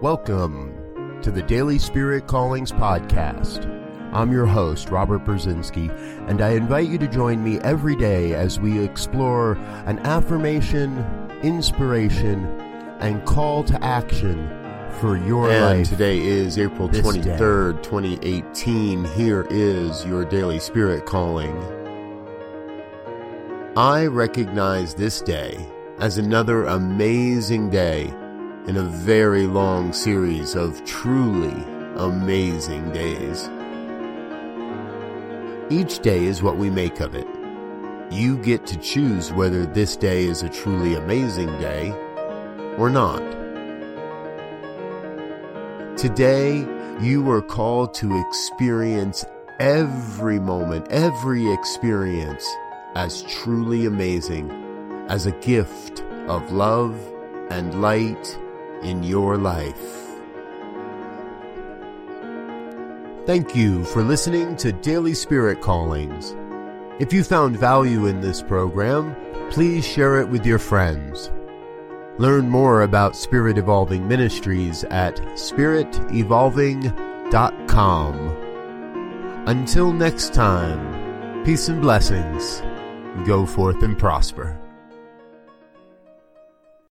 Welcome to the Daily Spirit Callings Podcast. I'm your host, Robert Brzezinski, and I invite you to join me every day as we explore an affirmation, inspiration, and call to action for your and life. today is April 23rd, 2018. Here is your daily spirit calling. I recognize this day as another amazing day in a very long series of truly amazing days. Each day is what we make of it. You get to choose whether this day is a truly amazing day or not. Today, you are called to experience every moment, every experience as truly amazing, as a gift of love and light in your life. Thank you for listening to Daily Spirit Callings. If you found value in this program, please share it with your friends. Learn more about Spirit Evolving Ministries at spiritevolving.com. Until next time, peace and blessings. Go forth and prosper.